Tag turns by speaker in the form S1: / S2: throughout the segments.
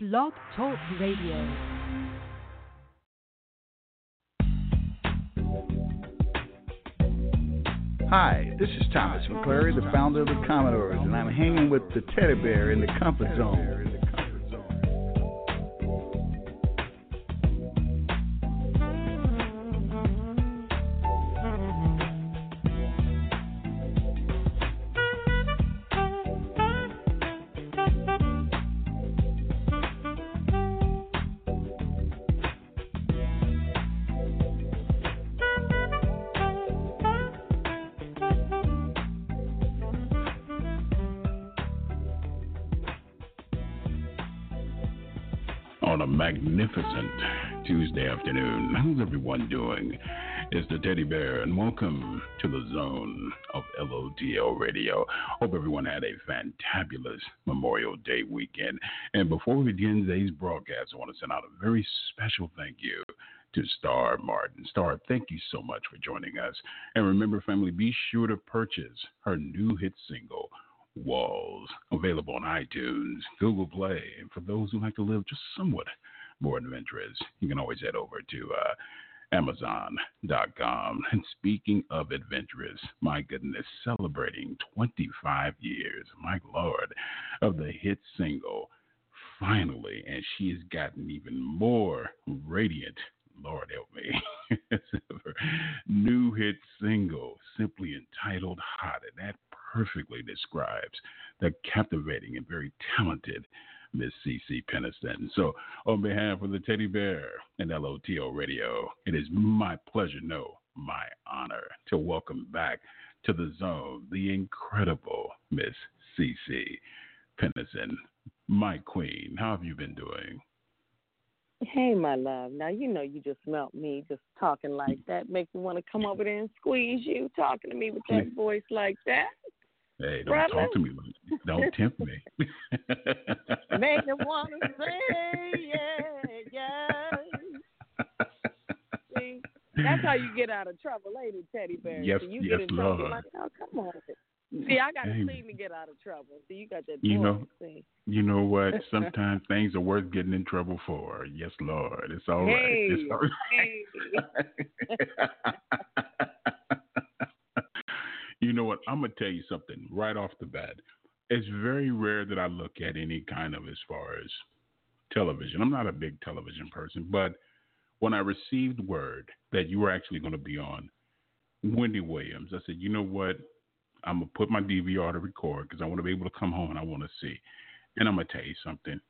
S1: Blog Talk Radio.
S2: Hi, this is Thomas McClary, the founder of the Commodores, and I'm hanging with the teddy bear in the comfort zone.
S3: Tuesday afternoon. How's everyone doing? It's the Teddy Bear, and welcome to the zone of LOTL Radio. Hope everyone had a fantabulous Memorial Day weekend. And before we begin today's broadcast, I want to send out a very special thank you to Star Martin. Star, thank you so much for joining us. And remember, family, be sure to purchase her new hit single. Walls, available on iTunes, Google Play, and for those who like to live just somewhat more adventurous, you can always head over to uh, Amazon.com. And speaking of adventurous, my goodness, celebrating 25 years, my lord, of the hit single, finally, and she has gotten even more radiant. Lord help me. new hit single, simply entitled Hot, and that perfectly describes the captivating and very talented Miss CeCe Peniston. So, on behalf of the Teddy Bear and LOTL Radio, it is my pleasure, no, my honor, to welcome back to the zone the incredible Miss CeCe Peniston, my queen. How have you been doing?
S4: Hey, my love. Now you know you just melt me just talking like that. Makes me want to come over there and squeeze you, talking to me with that voice like that.
S3: Hey, don't Brother. talk to me like that. Don't tempt me.
S4: Make me want to say yeah, yeah. See, that's how you get out of trouble, lady teddy bear.
S3: Yes,
S4: so you
S3: yes,
S4: get in
S3: Lord.
S4: trouble like, oh, come on. Mm. See, I got to clean to get out of trouble. See, you got that.
S3: You know,
S4: see.
S3: you know what? Sometimes things are worth getting in trouble for. Yes, Lord. It's all right.
S4: hey,
S3: It's all right.
S4: Hey.
S3: You know what? I'm gonna tell you something right off the bat. It's very rare that I look at any kind of as far as television. I'm not a big television person, but when I received word that you were actually going to be on Wendy Williams, I said, you know what? I'm gonna put my DVR to record because I want to be able to come home and I want to see. And I'm gonna tell you something.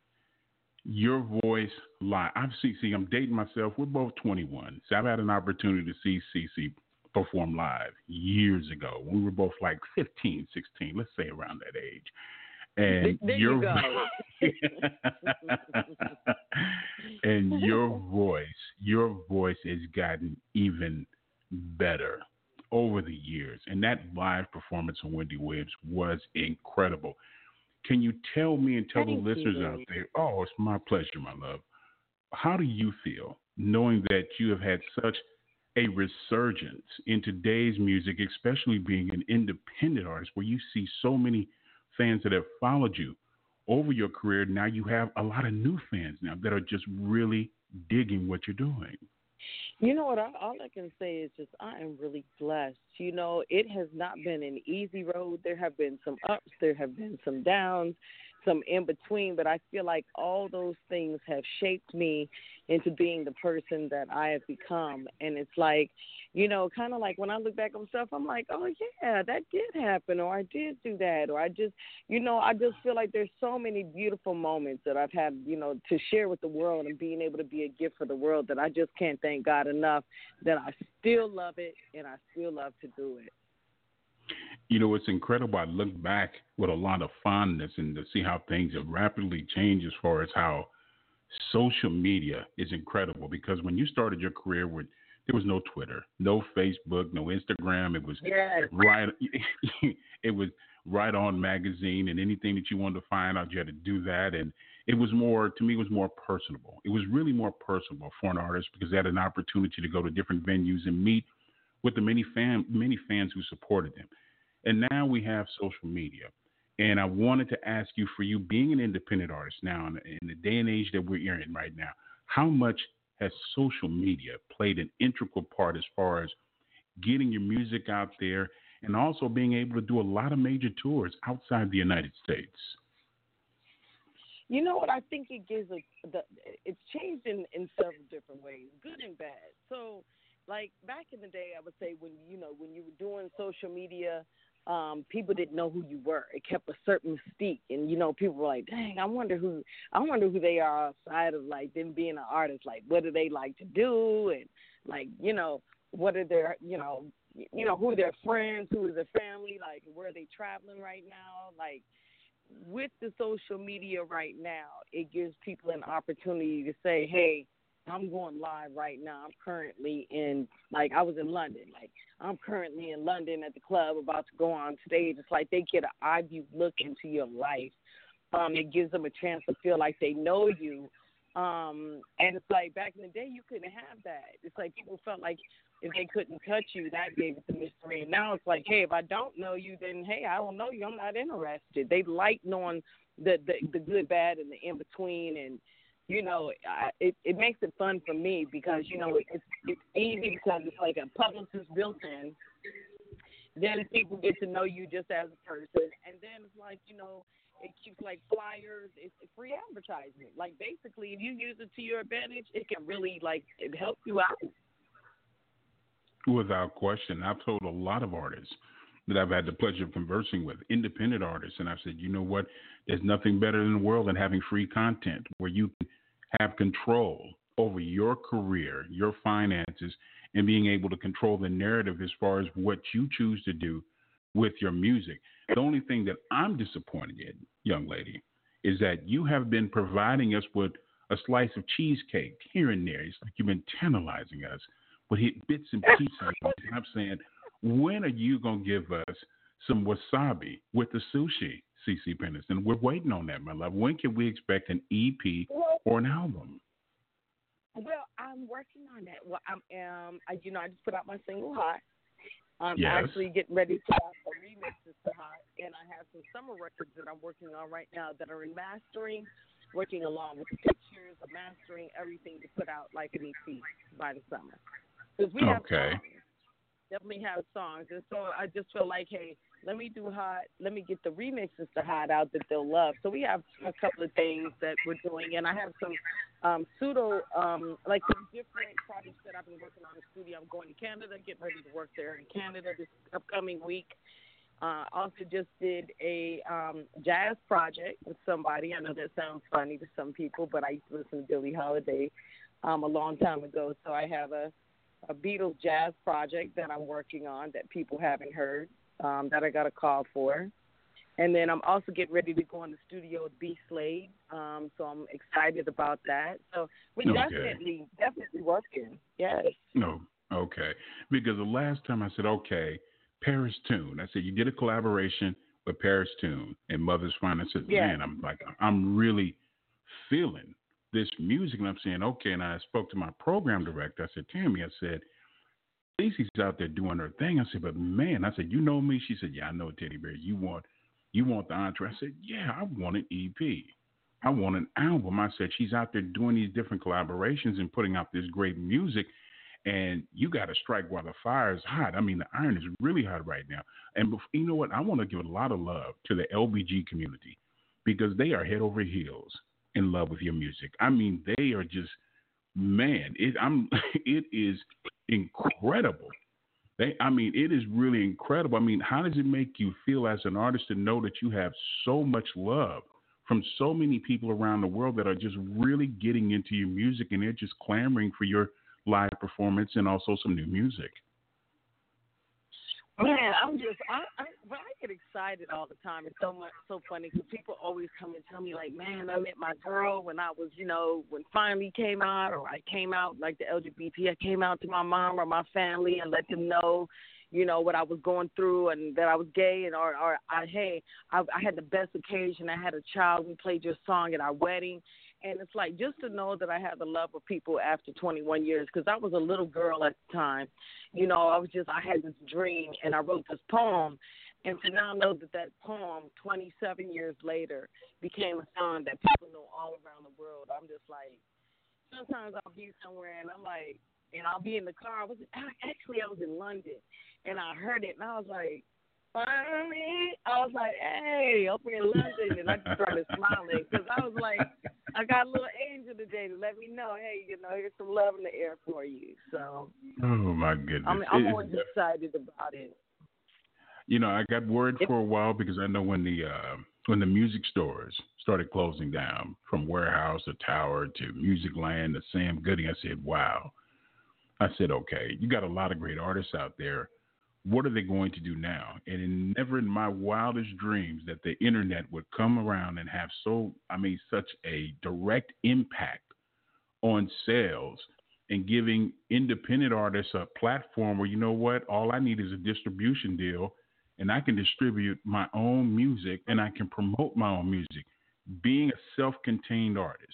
S3: Your voice. I've seen. See, I'm dating myself. We're both 21, so I've had an opportunity to see CeCe perform live years ago we were both like 15, 16. Let's say around that age. And
S4: There
S3: your
S4: you
S3: and your voice, your voice has gotten even better over the years. And that live performance on Wendy Williams was incredible. Can you tell me and tell
S4: Thank
S3: the listeners
S4: you.
S3: out there? Oh, it's my pleasure, my love. How do you feel knowing that you have had such a resurgence in today's music, especially being an independent artist, where you see so many fans that have followed you over your career? Now you have a lot of new fans now that are just really digging what you're doing.
S4: You know what? I, all I can say is just I am really blessed. You know, it has not been an easy road. There have been some ups, there have been some downs, some in between, but I feel like all those things have shaped me into being the person that I have become. And it's like, you know, kind of like when I look back on stuff, I'm like, oh yeah, that did happen, or I did do that, or I just, you know, I just feel like there's so many beautiful moments that I've had, you know, to share with the world and being able to be a gift for the world that I just can't thank God enough that I still love it and I still love to do it.
S3: You know, it's incredible. I look back with a lot of fondness and to see how things have rapidly changed as far as how social media is incredible. Because when you started your career with there was no Twitter, no Facebook, no Instagram. It was
S4: Yes.
S3: right. it was right on magazine, and anything that you wanted to find out, you had to do that. And it was more to me, it was more personable. It was really more personable for an artist because they had an opportunity to go to different venues and meet with the many fan many fans who supported them. And now we have social media. And I wanted to ask you, for you being an independent artist now, in, the day and age that we're in right now, how much has social media played an integral part as far as getting your music out there and also being able to do a lot of major tours outside the United States?
S4: You know what? I think it gives the it's changed in in several different ways, good and bad. So, like back in the day, I would say when you know when you were doing social media, um, people didn't know who you were. It kept a certain mystique, and you know people were like, "Dang, I wonder who I wonder who they are outside of like them being an artist. Like, what do they like to do, and like you know what are their you know you know who are their friends, who is their family, like where are they traveling right now, like." with the social media right now, it gives people an opportunity to say, "Hey, I'm going live right now. I'm currently in like I was in London. Like I'm currently in London at the club about to go on stage. It's like they get an eye view look into your life. Um, it gives them a chance to feel like they know you. Um, and it's like back in the day you couldn't have that. It's like people felt like if they couldn't touch you, that gave it the mystery. And now it's like, hey, if I don't know you, then hey, I don't know you. I'm not interested. They like knowing the the, the good, bad, and the in between, and you know, I, it it makes it fun for me because you know it's it's easy because it's like a publicist built in. Then people get to know you just as a person, and then it's like you know it keeps like flyers. It's free advertisement. Like basically, if you use it to your advantage, it can really like it help you out.
S3: Without question. I've told a lot of artists that I've had the pleasure of conversing with, independent artists, and I've said, you know what? There's nothing better in the world than having free content where you can have control over your career, your finances, and being able to control the narrative as far as what you choose to do with your music. The only thing that I'm disappointed in, young lady, is that you have been providing us with a slice of cheesecake here and there. It's like you've been tantalizing us with bits and pieces. I'm saying, when are you gonna give us some wasabi with the sushi, CeCe Peniston? We're waiting on that, my love. When can we expect an EP or an album?
S4: Well, I'm working on that. Well, I'm, um, I, you know, I just put out my single "Hot." I'm
S3: yes.
S4: actually getting ready to put out a remix to "Hot," and I have some summer records that I'm working on right now that are in mastering working along with the pictures, mastering, everything to put out like an EP by the summer. Because we have
S3: okay.
S4: Definitely have songs. And so I just feel like, hey, let me do hot. Let me get the remixes to hot out that they'll love. So we have a couple of things that we're doing, and I have some um, pseudo, um, like some different projects that I've been working on in the studio. I'm going to Canada, getting ready to work there in Canada this upcoming week. Uh, also just did a um, jazz project with somebody. I know that sounds funny to some people, but I used to listen to Billie Holiday um, a long time ago. So I have a a Beatles jazz project that I'm working on that people haven't heard um, that I got a call for. And then I'm also getting ready to go in the studio with B Slade, um, so I'm excited about that. So we're
S3: okay.
S4: definitely definitely working. Yes.
S3: No, okay. Because the last time I said okay, Paris Tune. I said you did a collaboration with Paris Tune and Mother's Fine. I said,
S4: yeah.
S3: man, I'm like I'm really feeling this music, and I'm saying, okay. And I spoke to my program director. I said, Tammy, I said, Stacey's out there doing her thing. I said, but man, I said, you know me? She said, yeah, I know Teddy Bear. You want, you want the entree? I said, yeah, I want an EP. I want an album. I said, she's out there doing these different collaborations and putting out this great music. And you got to strike while the fire is hot. I mean, the iron is really hot right now. And before, you know what? I want to give a lot of love to the LBG community because they are head over heels in love with your music. I mean, they are just man. It I'm it is incredible. They, I mean, it is really incredible. I mean, how does it make you feel as an artist to know that you have so much love from so many people around the world that are just really getting into your music and they're just clamoring for your live performance and also some new music?
S4: Man, I'm just I, I when I get excited all the time. It's so much so funny because people always come and tell me like, man, I met my girl when I was, you know, when finally came out, or I came out like the LGBT. I came out to my mom or my family and let them know, you know, what I was going through and that I was gay and or or I hey, I, I had the best occasion. I had a child. We played your song at our wedding, and it's like just to know that I have the love of people after 21 years, because I was a little girl at the time. You know, I was just, I had this dream and I wrote this poem And to now know that that poem, 27 years later, became a song that people know all around the world, I'm just like, sometimes I'll be somewhere and I'm like, and I'll be in the car. I was actually I was in London, and I heard it, and I was like, finally, I was like, hey, up in London, and I started smiling because I was like, I got a little angel today to let me know, hey, you know, here's some love in the air for you. So.
S3: Oh my goodness!
S4: I'm, I'm always excited about it.
S3: You know, I got worried for a while because I know when the uh, when the music stores started closing down, from Wherehouse to Tower to Music Land to Sam Goody, I said, wow. I said, okay, you got a lot of great artists out there. What are they going to do now? And in, never in my wildest dreams that the internet would come around and have so, I mean, such a direct impact on sales and giving independent artists a platform where, you know what, all I need is a distribution deal and I can distribute my own music and I can promote my own music. Being a self contained artist,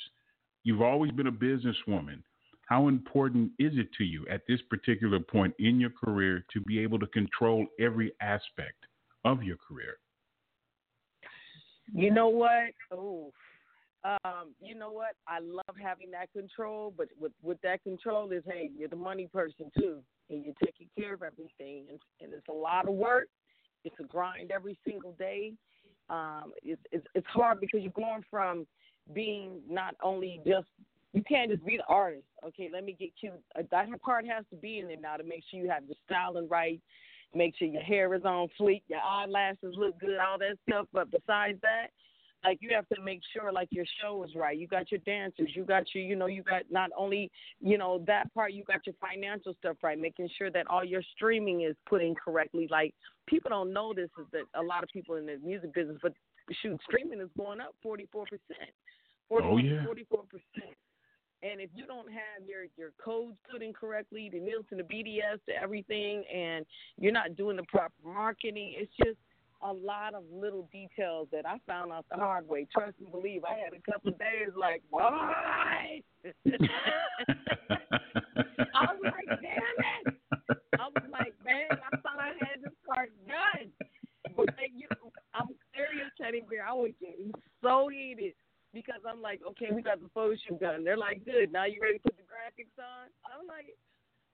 S3: you've always been a businesswoman how important is it to you at this particular point in your career to be able to control every aspect of your career?
S4: You know what? Oh, um, you know what? I love having that control, but with with that control is hey, you're the money person too, and you're taking care of everything, and, and it's a lot of work. It's a grind every single day. Um, it's, it's it's hard because you're going from being not only just you can't just be the artist. Okay, let me get you. Uh, that part has to be in there now to make sure you have your styling right, make sure your hair is on fleek, your eyelashes look good, all that stuff. But besides that, like you have to make sure like your show is right. You got your dancers, you got your, you know, you got not only, you know, that part, you got your financial stuff right, making sure that all your streaming is put in correctly. Like people don't know this is that a lot of people in the music business, but shoot, streaming is going up forty four percent.
S3: Oh yeah.
S4: Forty four percent. And if you don't have your your codes put in correctly, the Nielsen, the BDS, the everything, and you're not doing the proper marketing, it's just a lot of little details that I found out the hard way. Trust and believe. I had a couple of days like, why? I was like, damn it. I was like, man, I thought I had this part done. But like, you I'm serious, Teddy Bear. I was getting so heated because I'm like, okay, we got the photo shoot done. They're like, good. Now you ready to put the graphics on? I'm like,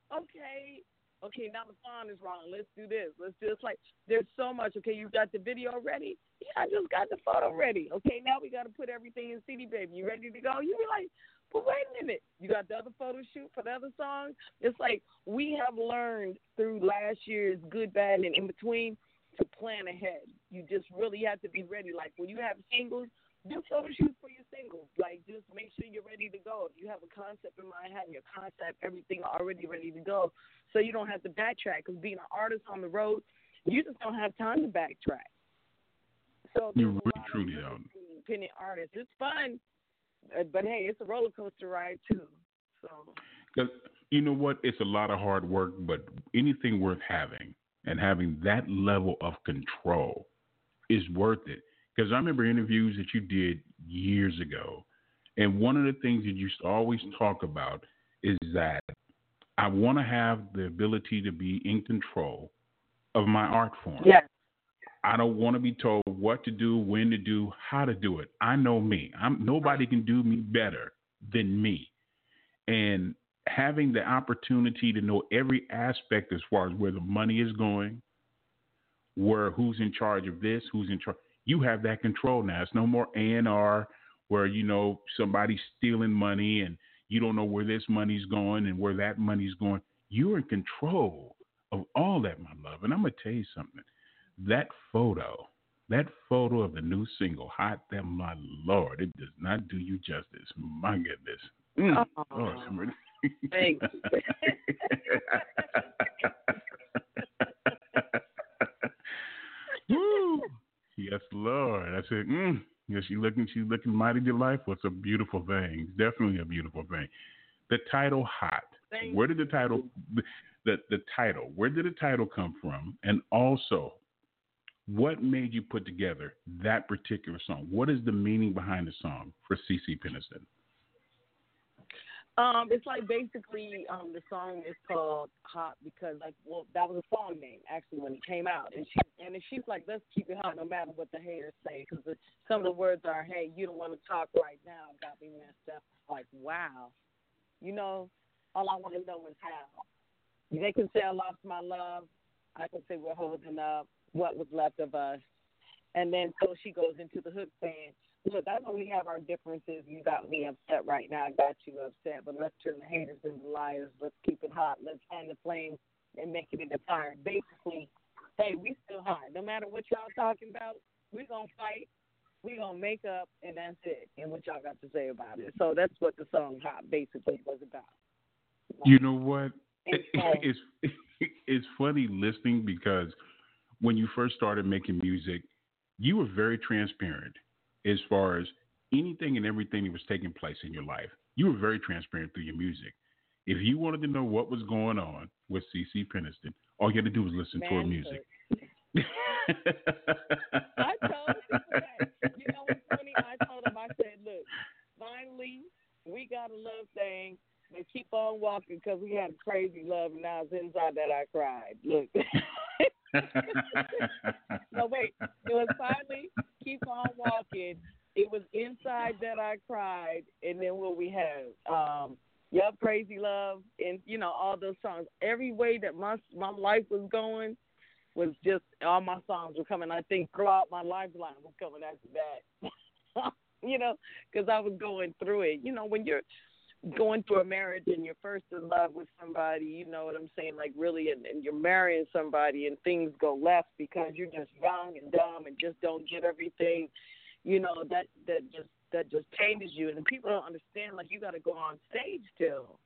S4: okay, okay. Now the font is wrong. Let's do this. Let's just like, there's so much. Okay, you got the video ready? Yeah, I just got the photo ready. Okay, now we got to put everything in CD Baby. You ready to go? You be like, but wait a minute, you got the other photo shoot for the other song? It's like we have learned through last year's good, bad, and in between to plan ahead. You just really have to be ready. Like when you have singles, do photo shoots for your singles. Like, just make sure you're ready to go. If you have a concept in mind, have your concept, everything already ready to go, so you don't have to backtrack. Because being an artist on the road, you just don't have time to backtrack. So
S3: you're really truly don't.
S4: Independent artists, it's fun, uh, but hey, it's a roller coaster ride too. So.
S3: You know what, it's a lot of hard work, but anything worth having and having that level of control is worth it because I remember interviews that you did years ago. And one of the things that you always talk about is that I want to have the ability to be in control of my art form.
S4: Yes.
S3: I don't want to be told what to do, when to do, how to do it. I know me. I'm nobody can do me better than me. And having the opportunity to know every aspect as far as where the money is going, where who's in charge of this, who's in charge you have that control now. It's no more A and R where you know somebody's stealing money and you don't know where this money's going and where that money's going. You're in control of all that, my love. And I'm gonna tell you something. That photo, that photo of the new single, "Hot," that my lord, it does not do you justice. My goodness. Mm. Oh,
S4: Lord, Thanks.
S3: Yes, Lord. I said, mm, yes, she's looking, she's looking mighty delightful. It's a beautiful thing. Definitely a beautiful thing. The title "Hot."
S4: Thank
S3: where did the title, the the title, where did the title come from? And also, what made you put together that particular song? What is the meaning behind the song for CeCe Peniston?
S4: Um, it's like basically um the song is called Hot because like well that was a song name actually when it came out. And she and she's like let's keep it hot no matter what the haters say because some of the words are hey you don't want to talk right now got me messed up. Like wow. You know all I want to know is how. They can say I lost my love. I can say we're holding up what was left of us. And then so she goes into the hook saying look, I know we have our differences. You got me upset right now. I got you upset. But let's turn the haters into liars. Let's keep it hot. Let's fan the flames and make it into fire. Basically, hey, we still hot. No matter what y'all talking about, we're going to fight. We're going to make up, and that's it. And what y'all got to say about it. So that's what the song Hot basically was about.
S3: You know what? It's, it's funny listening because when you first started making music, you were very transparent as far as anything and everything that was taking place in your life. You were very transparent through your music. If you wanted to know what was going on with CeCe Peniston, all you had to do was listen Man, to her music.
S4: I told him that. You know what's funny? I told him, I said, look, finally, we got a love thing. And keep on walking because we had a crazy love, and now it's inside that I cried. Look. no, wait. It was finally keep on walking. It was inside that I cried, and then what we had, um, Yup, Crazy Love, and you know all those songs. Every way that my my life was going was just all my songs were coming. I think throughout my lifeline was coming after that. you know, because I was going through it. You know, when you're going through a marriage and you're first in love with somebody, you know what I'm saying? Like really, and, and you're marrying somebody and things go left because you're just young and dumb and just don't get everything. You know that that just that just changes you, and people don't understand. Like you got to go on stage still.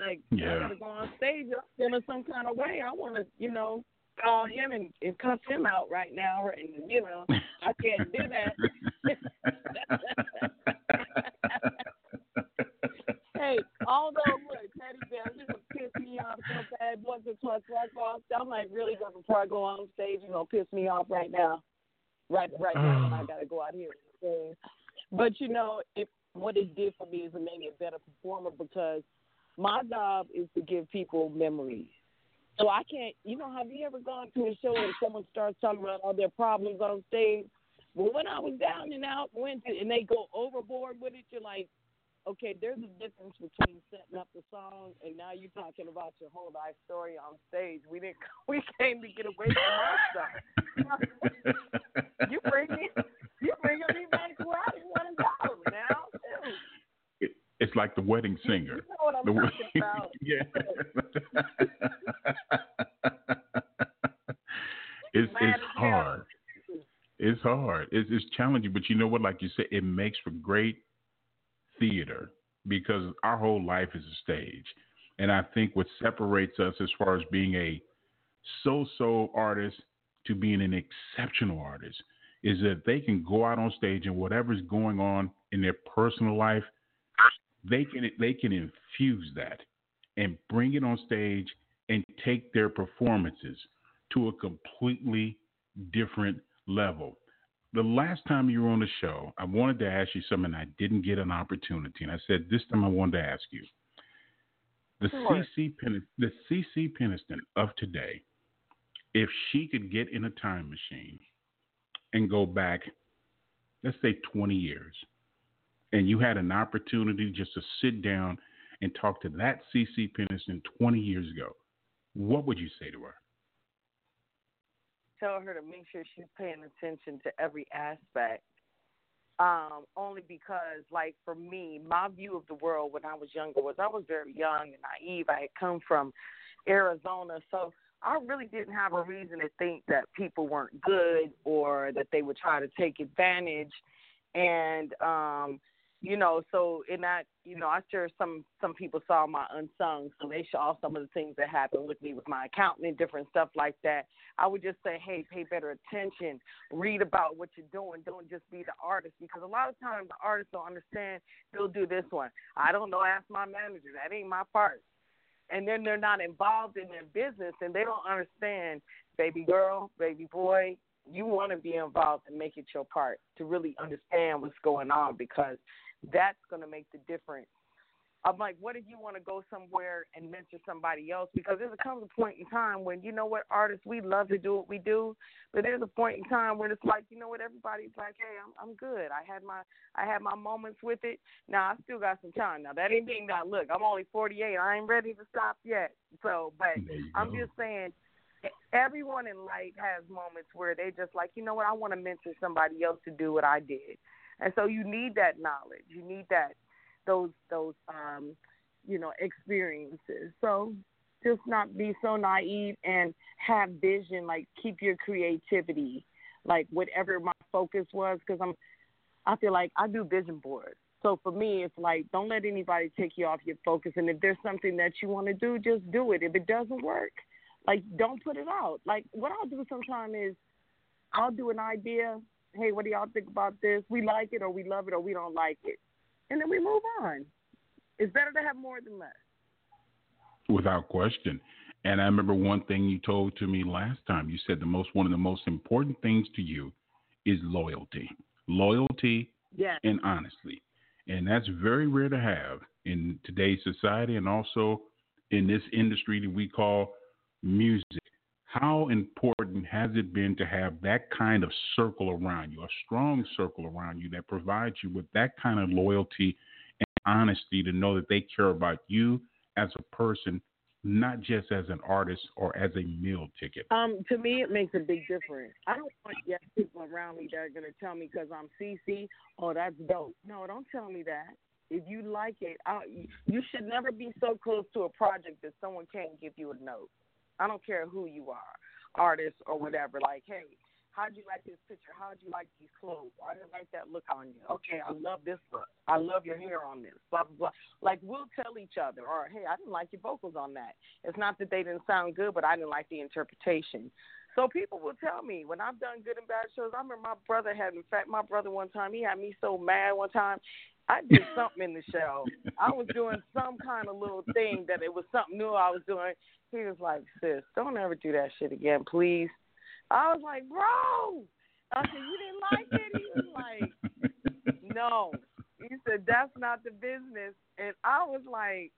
S4: Like yeah. I got to go on stage. I'm in some kind of way. I want to, you know, call him and, and cuss him out right now, and you know, I can't do that. hey, although look, Teddy Bear just piss me off so bad once or twice. Like, well, I'm like, really, before I go on stage, you know, piss me off right now, right, right now, when I gotta go out here. But you know, if what it did for me is it made me a better performer because my job is to give people memories. So I can't, you know, have you ever gone to a show and someone starts talking about all their problems on stage? Well, when I was down and out, went to, and they go overboard with it, you're like, okay, there's a difference between setting up the song and now you're talking about your whole life story on stage. We didn't. We came to get away from our stuff. you bring me. You bringing me back to where I didn't want to go now.
S3: It's like the wedding singer.
S4: You know what I'm the, talking about.
S3: yeah. it's it's hard. It's hard. It's, it's challenging, but you know what? Like you said, it makes for great theater because our whole life is a stage. And I think what separates us as far as being a so so artist to being an exceptional artist is that they can go out on stage and whatever's going on in their personal life, they can they can infuse that and bring it on stage and take their performances to a completely different level the last time you were on the show, I wanted to ask you something. I didn't get an opportunity, and I said this time I wanted to ask you. The sure. CeCe Pen- the CeCe Peniston of today, if she could get in a time machine and go back, let's say 20 years, and you had an opportunity just to sit down and talk to that CeCe Peniston 20 years ago, what would you say to her?
S4: tell her to make sure she's paying attention to every aspect. Um, only because, like for me, my view of the world when I was younger was I was very young and naive. I had come from Arizona, so I really didn't have a reason to think that people weren't good or that they would try to take advantage. And um, you know, so in that, you know, I'm sure some some people saw my unsung, so they saw some of the things that happened with me with my accountant and different stuff like that. I would just say, hey, pay better attention, read about what you're doing. Don't just be the artist because a lot of times the artists don't understand. They'll do this one. I don't know. Ask my manager. That ain't my part. And then they're not involved in their business and they don't understand, baby girl, baby boy, you want to be involved and make it your part to really understand what's going on because that's going to make the difference I'm like, what if you want to go somewhere and mentor somebody else? Because there's a comes a point in time when you know what artists we love to do what we do, but there's a point in time when it's like, you know what, everybody's like, hey, I'm I'm good. I had my I had my moments with it. Now I still got some time. Now that ain't being that look, I'm only 48. I ain't ready to stop yet. So, but I'm just saying. Everyone in life has moments where they just like, you know what, I want to mentor somebody else to do what I did, and so you need that knowledge. You need that those those um, you know experiences. So just not be so naive and have vision. Like keep your creativity. Like whatever my focus was, because I'm I feel like I do vision boards. So for me, it's like don't let anybody take you off your focus. And if there's something that you want to do, just do it. If it doesn't work, like don't put it out. Like what I'll do sometimes is I'll do an idea. Hey, what do y'all think about this? We like it or we love it or we don't like it and then we move on. It's better to have more than less.
S3: Without question. And I remember one thing you told to me last time. You said the most one of the most important things to you is loyalty. Loyalty
S4: yes.
S3: and honesty. And that's very rare to have in today's society and also in this industry that we call music. How important has it been to have that kind of circle around you, a strong circle around you that provides you with that kind of loyalty and honesty to know that they care about you as a person, not just as an artist or as a meal ticket?
S4: Um, to me, it makes a big difference. I don't want yes people around me that are going to tell me because I'm CeCe, oh, that's dope. No, don't tell me that. If you like it, I, you should never be so close to a project that someone can't give you a note. I don't care who you are, artist or whatever. Like, hey, how'd you like this picture? How'd you like these clothes? I didn't like that look on you. Okay, I love this look. I love your hair on this. Blah blah blah. Like we'll tell each other, or hey, I didn't like your vocals on that. It's not that they didn't sound good, but I didn't like the interpretation. So people will tell me when I've done good and bad shows. I remember my brother had, in fact, my brother one time he had me so mad one time. I did something in the show. I was doing some kind of little thing that it was something new I was doing. He was like, sis, don't ever do that shit again, please. I was like, bro. I said, you didn't like it? He was like, no. He said, that's not the business. And I was like,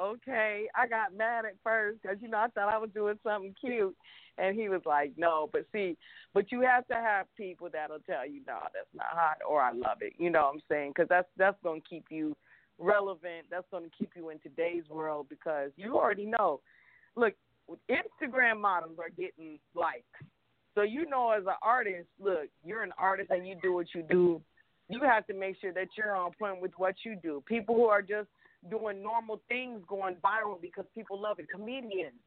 S4: okay. I got mad at first because, you know, I thought I was doing something cute. And he was like, no. But see, but you have to have people that'll tell you, no, that's not hot or I love it. You know what I'm saying? Because that's, that's going to keep you relevant. That's going to keep you in today's world because you already know – look, Instagram models are getting likes. So you know, as an artist, look, you're an artist and you do what you do. You have to make sure that you're on point with what you do. People who are just doing normal things going viral because people love it. Comedians,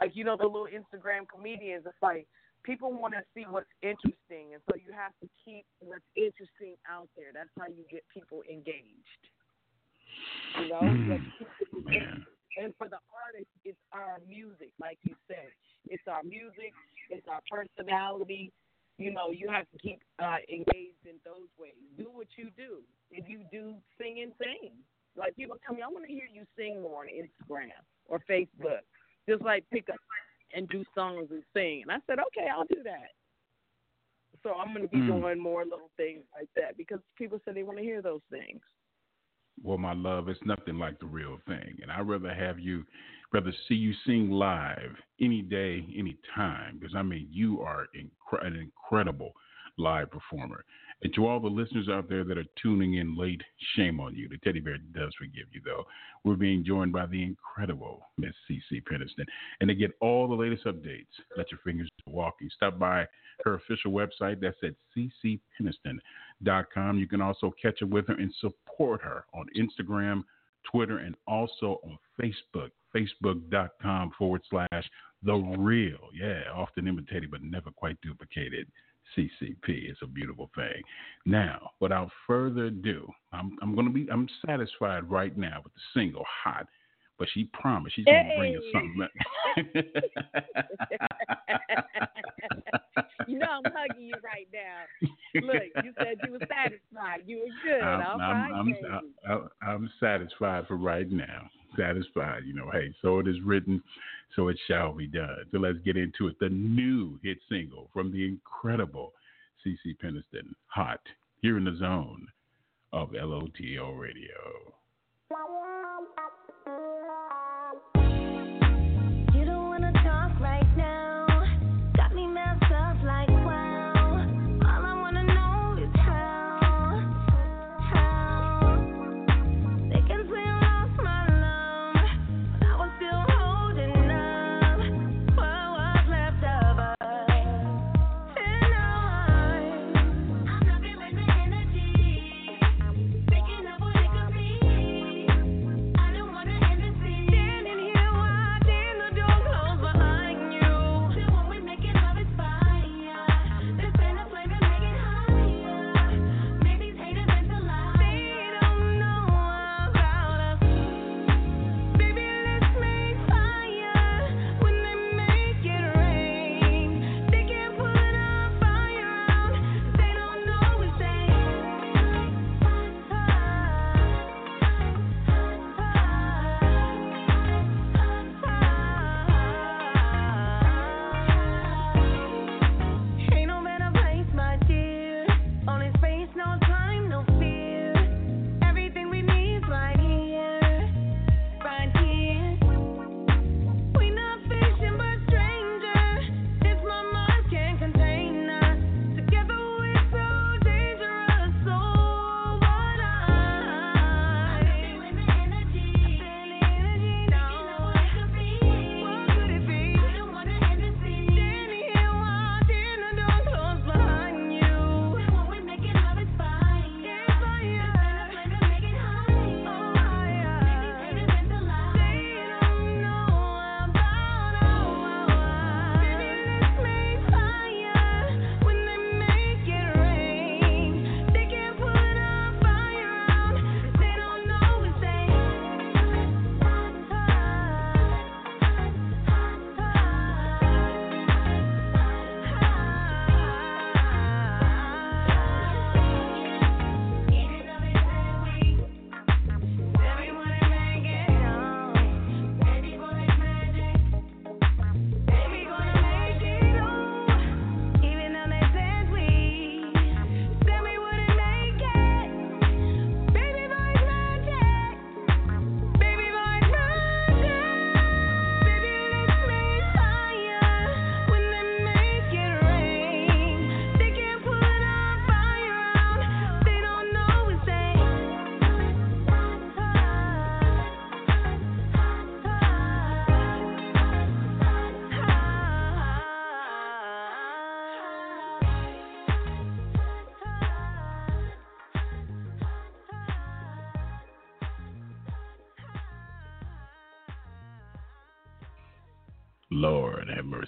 S4: like you know, the little Instagram comedians. It's like people want to see what's interesting, and so you have to keep what's interesting out there. That's how you get people engaged. You know, mm, and for the artist, it's our music, like you said. It's our music, it's our personality. You know, you have to keep uh, engaged in those ways. Do what you do. If you do sing and sing, like people tell me, I want to hear you sing more on Instagram or Facebook. Just like pick up and do songs and sing. And I said, okay, I'll do that. So I'm going to be mm. doing more little things like that because people said they want to hear those things
S3: well, my love, it's nothing like the real thing. And I'd rather have you, rather see you sing live any day, any time, because I mean, you are incre- an incredible live performer. And to all the listeners out there that are tuning in late, shame on you. The teddy bear does forgive you, though. We're being joined by the incredible Miss CeCe Peniston. And to get all the latest updates, let your fingers walking. Stop by her official website. That's at cecepeniston.com. You can also catch up with her and support her on Instagram, Twitter, and also on Facebook. Facebook.com forward slash the real. Yeah, often imitated but never quite duplicated. CCP. It's a beautiful thing. Now, without further ado, I'm, I'm going to be, I'm satisfied right now with the single Hot, but she promised she's going to bring us something.
S4: you know I'm hugging you right now. Look, you said you were satisfied. You were good. I'm, All I'm,
S3: right, I'm, I'm, I'm satisfied for right now. Satisfied. You know, hey, so it is written so it shall be done. So let's get into it. The new hit single from the incredible CeCe Peniston, Hot, here in the zone of LOTL Radio.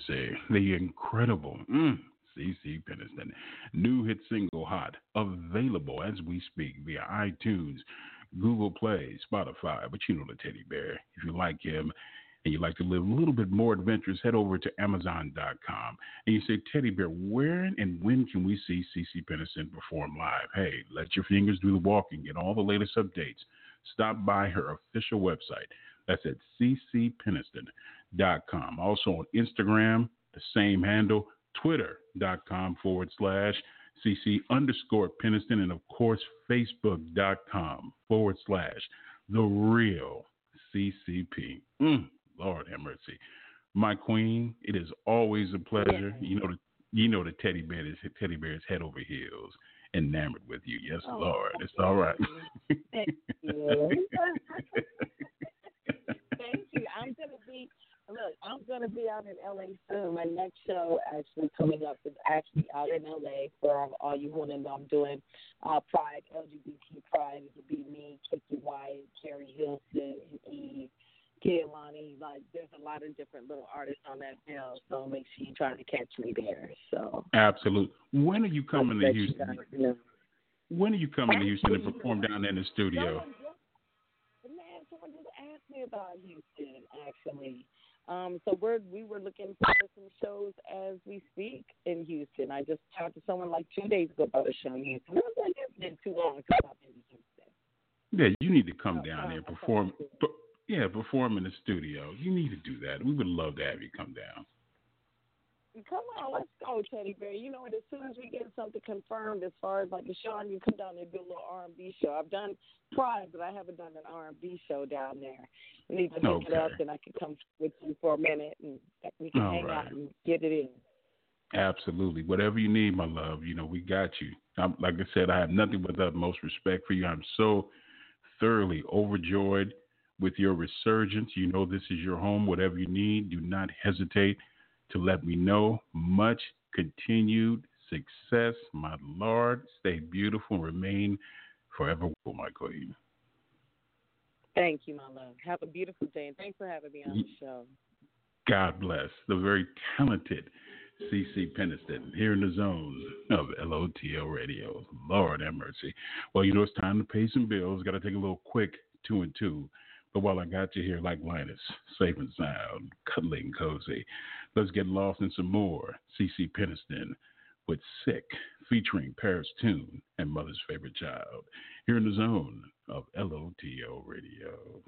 S3: Mercy. The incredible mm, CeCe Peniston. New hit single Hot, available as we speak via iTunes, Google Play, Spotify. But you know the teddy bear. If you like him and you'd like to live a little bit more adventurous, head over to Amazon.com. And you say, Teddy Bear, where and when can we see CeCe Peniston perform live? Hey, let your fingers do the walking. Get all the latest updates. Stop by her official website. That's at cecepeniston.com. Also on Instagram, the same handle, twitter.com forward slash cc underscore Peniston, and of course, facebook.com forward slash the real CCP. Mm, Lord have mercy. My queen, it is always a pleasure. Yeah. You know the you know the teddy bear is teddy bear is head over heels, enamored with you. Yes, oh, Lord. It's all right.
S4: Thank you. Thank you. I'm gonna be look, I'm gonna be out in LA soon. My next show actually coming up is actually out in LA for all you want to know. I'm doing uh, Pride, LGBT Pride. It'll be me, Keke Wyatt, Keri Hilson, and Eve. Kehlani, like there's a lot of different little artists on that bill, so make sure you try to catch me there. So
S3: absolutely. When are you coming to Houston? Guys, you know. When are you coming to Houston to perform down in the studio?
S4: Man, someone just asked me about Houston actually. Um, so we're we were looking for some shows as we speak in Houston. I just talked to someone like two days ago about a show in Houston. I was like, it's been too long since I've been to Houston.
S3: Yeah, you need to come down there and perform. Yeah, perform in the studio. You need to do that. We would love to have you come down.
S4: Come on, let's go, Teddy Bear. You know, as soon as we get something confirmed, as far as like a show, you come down there and do a little R and B show. I've done Pride, but I haven't done an R and B show down there. We need to pick okay. it up, and I can come with you for a minute, and we can All hang right. out and get it in.
S3: Absolutely, whatever you need, my love. You know, we got you. I'm, like I said, I have nothing but the utmost respect for you. I'm so thoroughly overjoyed with your resurgence. You know this is your home. Whatever you need, do not hesitate to let me know. Much continued success, my Lord. Stay beautiful and remain forever, my queen.
S4: Thank you, my love. Have a beautiful day, and thanks for having me on the show.
S3: God bless the very talented CeCe Peniston here in the zone of LOTL Radio. Lord have mercy. Well, you know, it's time to pay some bills. Got to take a little quick two and two. But while I got you here, like Linus, safe and sound, cuddling cozy, let's get lost in some more CeCe Peniston with Sick, featuring Paris Tune and Mother's Favorite Child, here in the zone of LOTL Radio.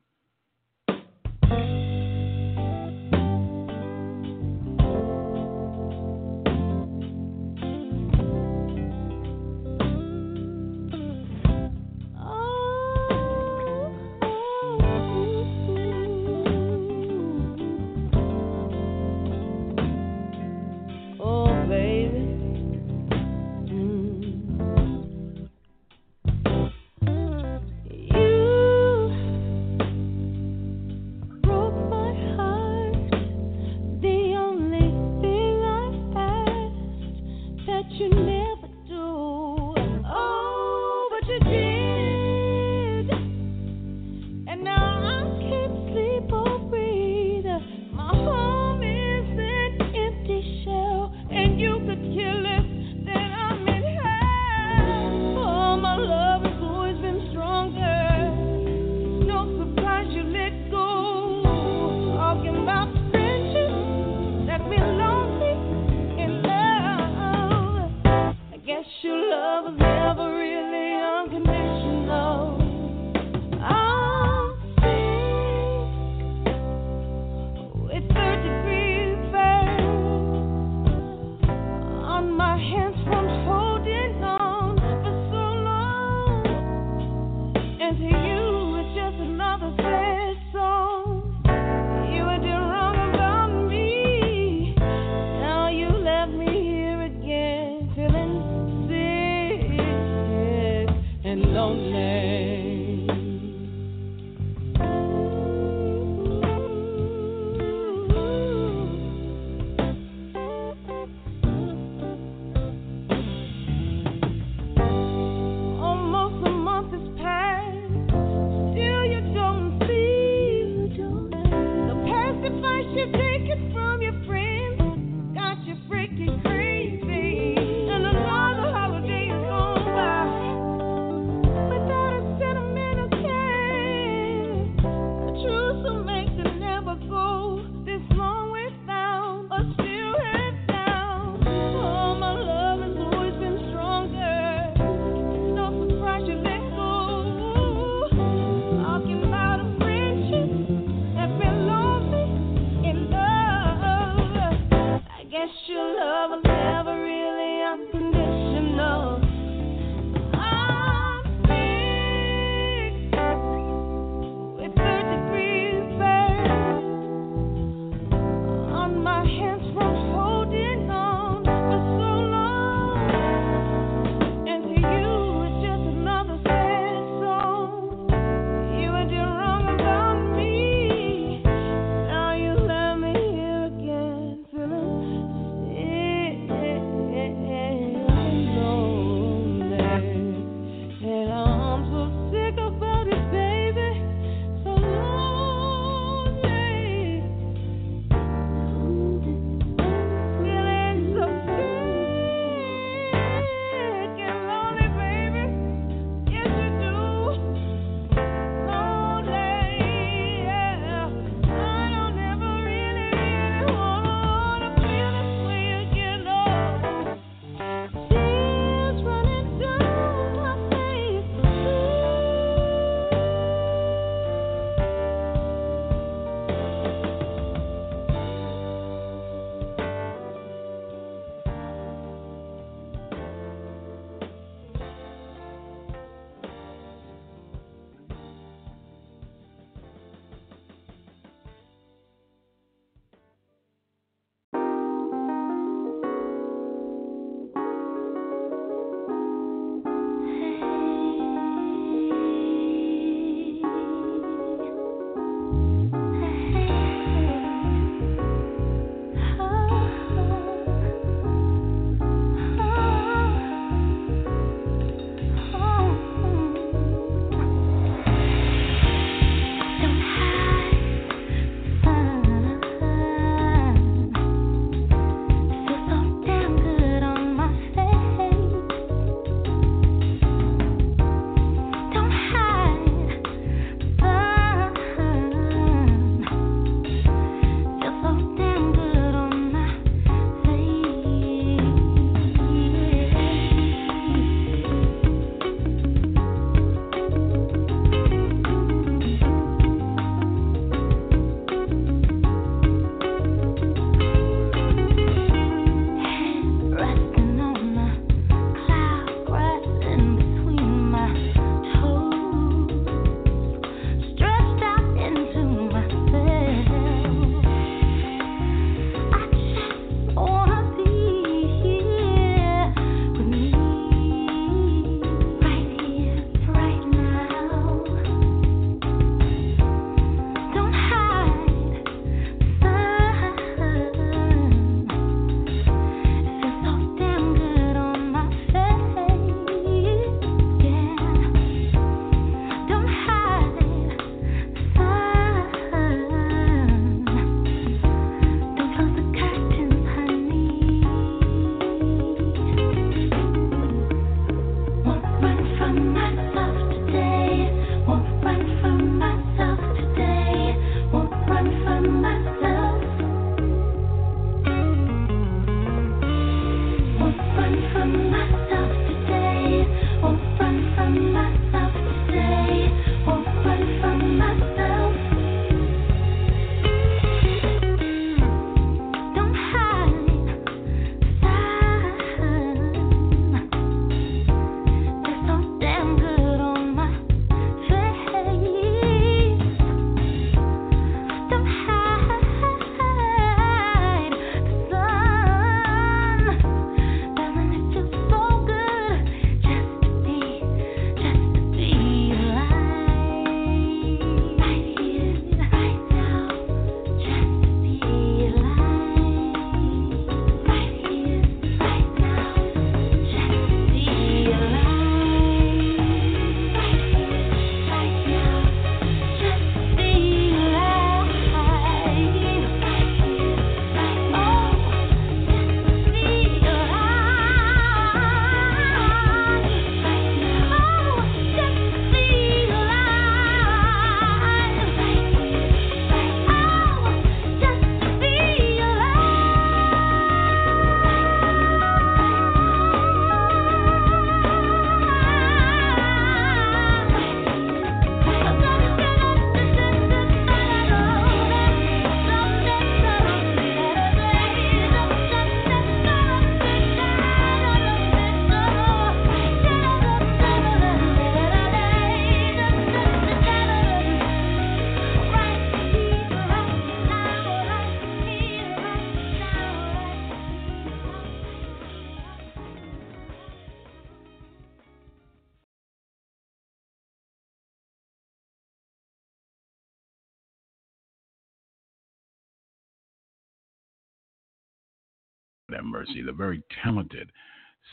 S3: Have mercy. The very talented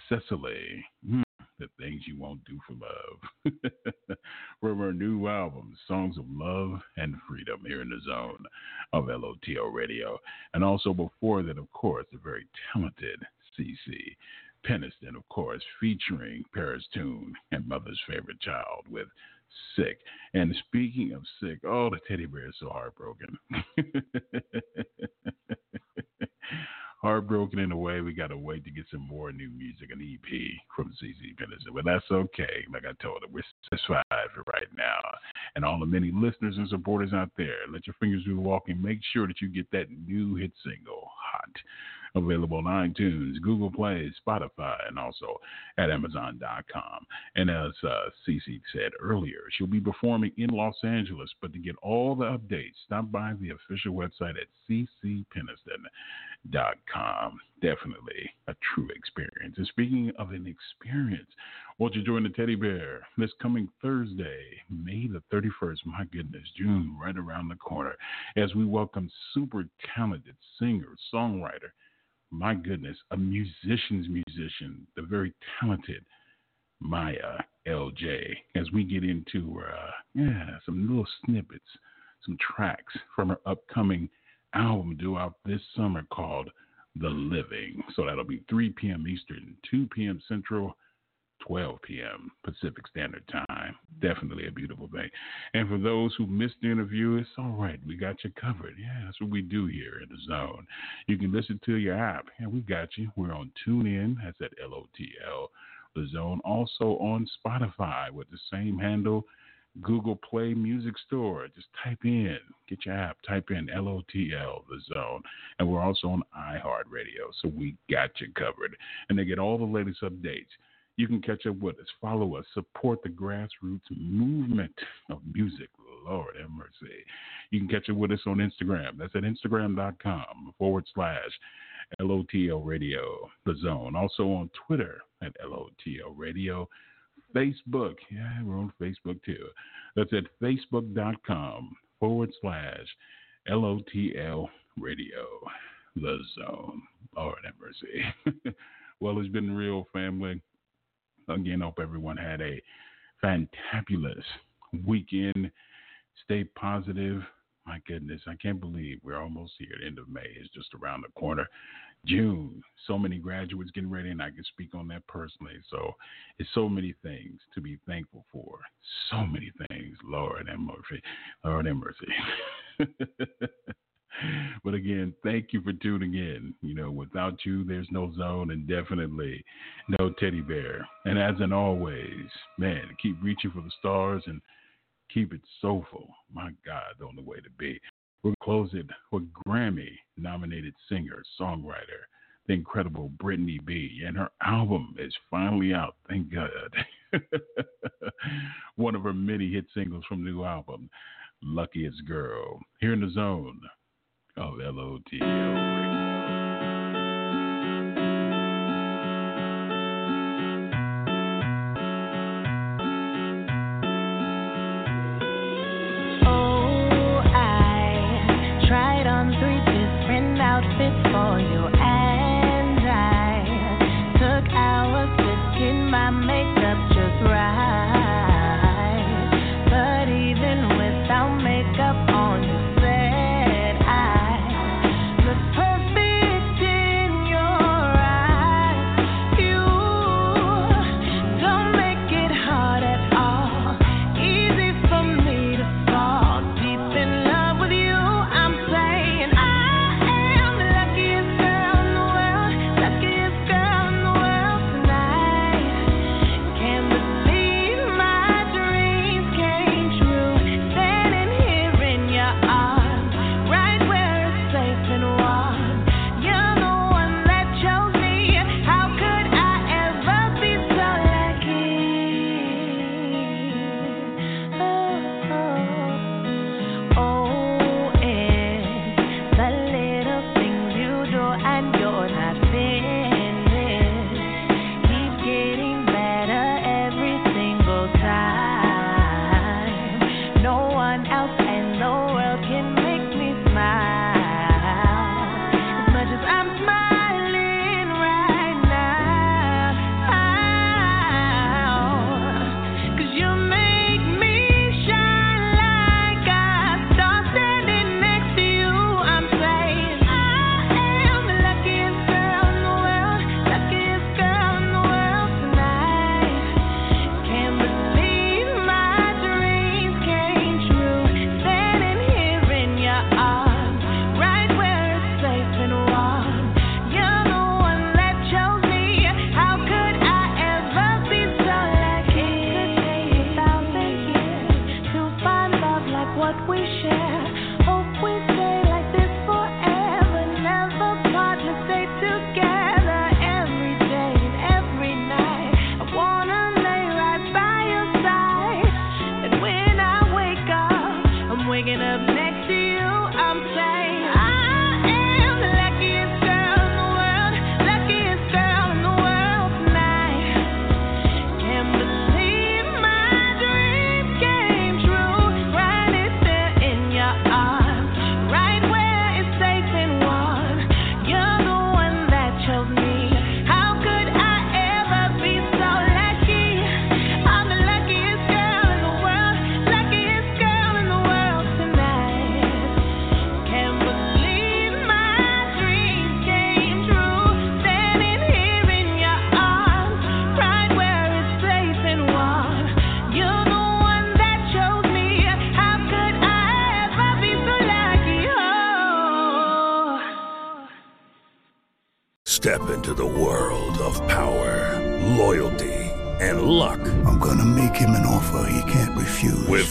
S3: Cecily. Hmm, the things you won't do for love. From her new album, Songs of Love and Freedom, here in the zone of LOTL Radio. And also before that, of course, the very talented CeCe Peniston, of course, featuring Paris Tune and Mother's Favorite Child with Sick. And speaking of sick, oh, the teddy bear is so heartbroken. heartbroken in a way. We got to wait to get some more new music, an EP from CeCe Peniston. But that's okay. Like I told her, we're satisfied for right now. And all the many listeners and supporters out there, let your fingers do the walking. Make sure that you get that new hit single, Hot available on iTunes, Google Play, Spotify, and also at Amazon.com. And as uh, CeCe said earlier, she'll be performing in Los Angeles. But to get all the updates, stop by the official website at cecepeniston.com. Definitely a true experience. And speaking of an experience, won't you join the teddy bear this coming Thursday, May the 31st? My goodness, June right around the corner as we welcome super talented singer, songwriter, my goodness, a musician's musician, the very talented Maya LJ, as we get into uh, yeah some little snippets, some tracks from her upcoming album due out this summer called The Living. So that'll be 3 p.m. Eastern, 2 p.m. Central. 12 p.m. Pacific Standard Time. Definitely a beautiful thing. And for those who missed the interview, it's all right. We got you covered. Yeah, that's what we do here in the zone. You can listen to your app. Yeah, we got you. We're on TuneIn. That's at LOTL. The zone. Also on Spotify with the same handle. Google Play Music Store. Just type in, get your app, type in LOTL, the zone. And we're also on iHeartRadio. So we got you covered. And they get all the latest updates. You can catch up with us, follow us, support the grassroots movement of music. Lord have mercy. You can catch up with us on Instagram. That's at instagram.com forward slash LOTL Radio, the zone. Also on Twitter at LOTL Radio. Facebook. Yeah, we're on Facebook too. That's at facebook.com forward slash LOTL Radio, the zone. Lord have mercy. well, it's been real, family again, hope everyone had a fantabulous weekend. Stay positive. My goodness, I can't believe we're almost here. The end of May is just around the corner. June, so many graduates getting ready, and I can speak on that personally. So it's so many things to be thankful for. So many things. Lord and mercy. Lord and mercy. but again, thank you for tuning in. You know, without you, there's no zone and definitely no teddy bear. And as in always, man, keep reaching for the stars and keep it soulful. My God, the only way to be. We'll close it with Grammy nominated singer, songwriter, the incredible Brittany B. And her album is finally out. Thank God. One of her many hit singles from the new album, Luckiest Girl. Here in the zone of LOTL
S5: Step